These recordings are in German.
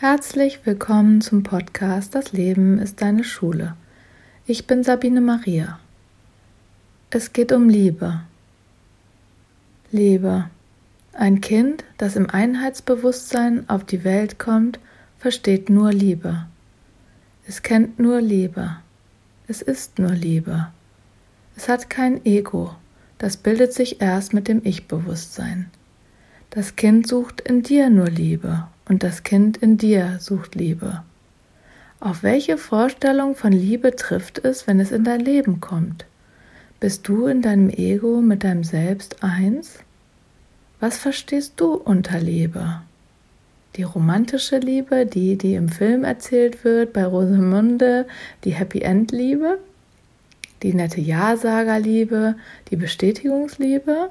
Herzlich willkommen zum Podcast Das Leben ist deine Schule. Ich bin Sabine Maria. Es geht um Liebe. Liebe. Ein Kind, das im Einheitsbewusstsein auf die Welt kommt, versteht nur Liebe. Es kennt nur Liebe. Es ist nur Liebe. Es hat kein Ego. Das bildet sich erst mit dem Ich-Bewusstsein. Das Kind sucht in dir nur Liebe und das Kind in dir sucht Liebe. Auf welche Vorstellung von Liebe trifft es, wenn es in dein Leben kommt? Bist du in deinem Ego mit deinem Selbst eins? Was verstehst du unter Liebe? Die romantische Liebe, die, die im Film erzählt wird, bei Rosamunde, die Happy End Liebe? Die nette Ja-Sager-Liebe, die Bestätigungsliebe?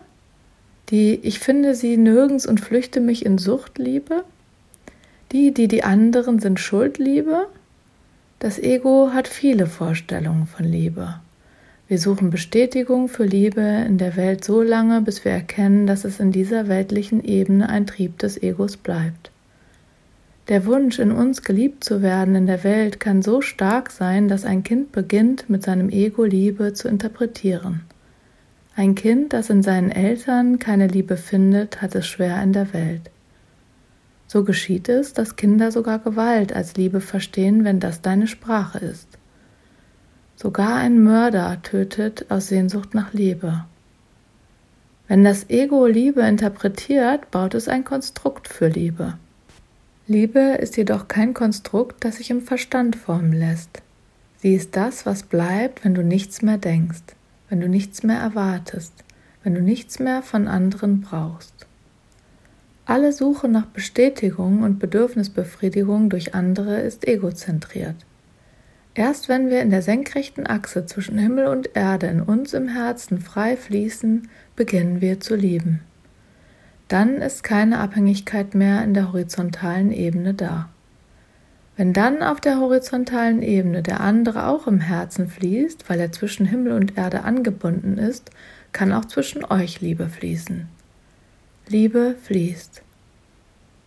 Die Ich finde sie nirgends und flüchte mich in Sucht Liebe? Die, die die anderen sind Schuldliebe? Das Ego hat viele Vorstellungen von Liebe. Wir suchen Bestätigung für Liebe in der Welt so lange, bis wir erkennen, dass es in dieser weltlichen Ebene ein Trieb des Egos bleibt. Der Wunsch, in uns geliebt zu werden in der Welt, kann so stark sein, dass ein Kind beginnt, mit seinem Ego Liebe zu interpretieren. Ein Kind, das in seinen Eltern keine Liebe findet, hat es schwer in der Welt. So geschieht es, dass Kinder sogar Gewalt als Liebe verstehen, wenn das deine Sprache ist. Sogar ein Mörder tötet aus Sehnsucht nach Liebe. Wenn das Ego Liebe interpretiert, baut es ein Konstrukt für Liebe. Liebe ist jedoch kein Konstrukt, das sich im Verstand formen lässt. Sie ist das, was bleibt, wenn du nichts mehr denkst, wenn du nichts mehr erwartest, wenn du nichts mehr von anderen brauchst. Alle Suche nach Bestätigung und Bedürfnisbefriedigung durch andere ist egozentriert. Erst wenn wir in der senkrechten Achse zwischen Himmel und Erde in uns im Herzen frei fließen, beginnen wir zu lieben. Dann ist keine Abhängigkeit mehr in der horizontalen Ebene da. Wenn dann auf der horizontalen Ebene der andere auch im Herzen fließt, weil er zwischen Himmel und Erde angebunden ist, kann auch zwischen euch Liebe fließen. Liebe fließt.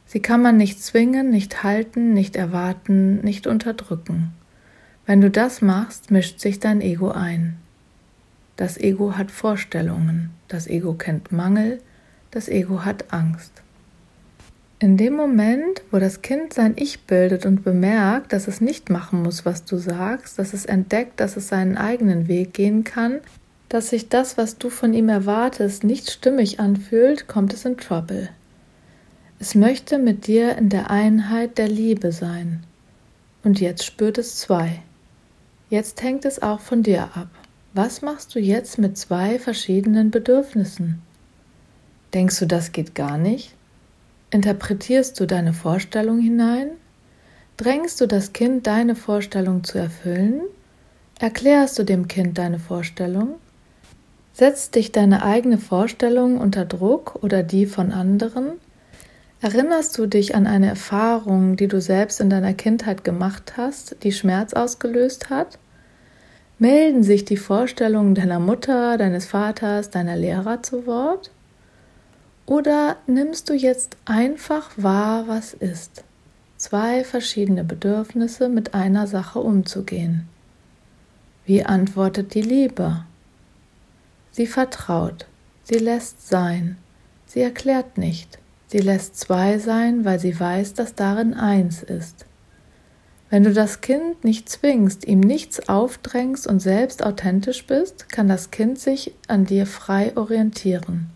Sie kann man nicht zwingen, nicht halten, nicht erwarten, nicht unterdrücken. Wenn du das machst, mischt sich dein Ego ein. Das Ego hat Vorstellungen, das Ego kennt Mangel, das Ego hat Angst. In dem Moment, wo das Kind sein Ich bildet und bemerkt, dass es nicht machen muss, was du sagst, dass es entdeckt, dass es seinen eigenen Weg gehen kann, dass sich das, was du von ihm erwartest, nicht stimmig anfühlt, kommt es in Trouble. Es möchte mit dir in der Einheit der Liebe sein. Und jetzt spürt es zwei. Jetzt hängt es auch von dir ab. Was machst du jetzt mit zwei verschiedenen Bedürfnissen? Denkst du, das geht gar nicht? Interpretierst du deine Vorstellung hinein? Drängst du das Kind, deine Vorstellung zu erfüllen? Erklärst du dem Kind deine Vorstellung? Setzt dich deine eigene Vorstellung unter Druck oder die von anderen? Erinnerst du dich an eine Erfahrung, die du selbst in deiner Kindheit gemacht hast, die Schmerz ausgelöst hat? Melden sich die Vorstellungen deiner Mutter, deines Vaters, deiner Lehrer zu Wort? Oder nimmst du jetzt einfach wahr, was ist? Zwei verschiedene Bedürfnisse mit einer Sache umzugehen. Wie antwortet die Liebe? Sie vertraut, sie lässt sein, sie erklärt nicht, sie lässt zwei sein, weil sie weiß, dass darin eins ist. Wenn du das Kind nicht zwingst, ihm nichts aufdrängst und selbst authentisch bist, kann das Kind sich an dir frei orientieren.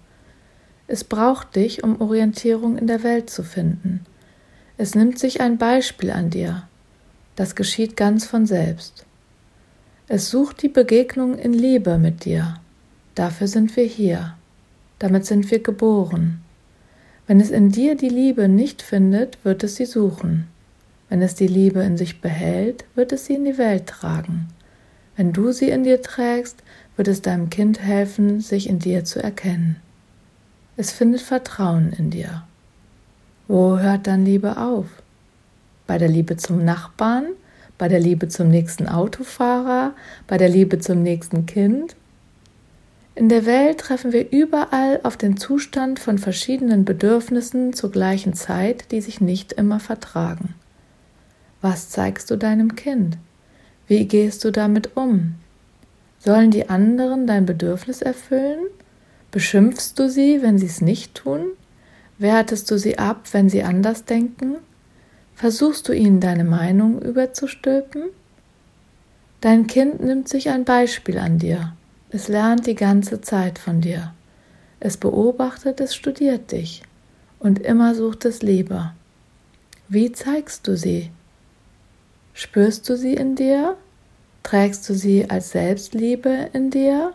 Es braucht dich, um Orientierung in der Welt zu finden. Es nimmt sich ein Beispiel an dir. Das geschieht ganz von selbst. Es sucht die Begegnung in Liebe mit dir. Dafür sind wir hier. Damit sind wir geboren. Wenn es in dir die Liebe nicht findet, wird es sie suchen. Wenn es die Liebe in sich behält, wird es sie in die Welt tragen. Wenn du sie in dir trägst, wird es deinem Kind helfen, sich in dir zu erkennen. Es findet Vertrauen in dir. Wo hört dann Liebe auf? Bei der Liebe zum Nachbarn? Bei der Liebe zum nächsten Autofahrer? Bei der Liebe zum nächsten Kind? In der Welt treffen wir überall auf den Zustand von verschiedenen Bedürfnissen zur gleichen Zeit, die sich nicht immer vertragen. Was zeigst du deinem Kind? Wie gehst du damit um? Sollen die anderen dein Bedürfnis erfüllen? Beschimpfst du sie, wenn sie es nicht tun? Wertest du sie ab, wenn sie anders denken? Versuchst du ihnen deine Meinung überzustülpen? Dein Kind nimmt sich ein Beispiel an dir. Es lernt die ganze Zeit von dir. Es beobachtet, es studiert dich und immer sucht es Liebe. Wie zeigst du sie? Spürst du sie in dir? Trägst du sie als Selbstliebe in dir?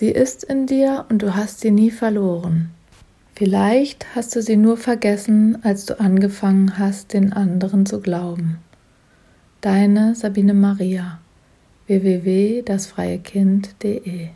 Sie ist in dir und du hast sie nie verloren. Vielleicht hast du sie nur vergessen, als du angefangen hast, den anderen zu glauben. Deine Sabine Maria www.dasfreiekind.de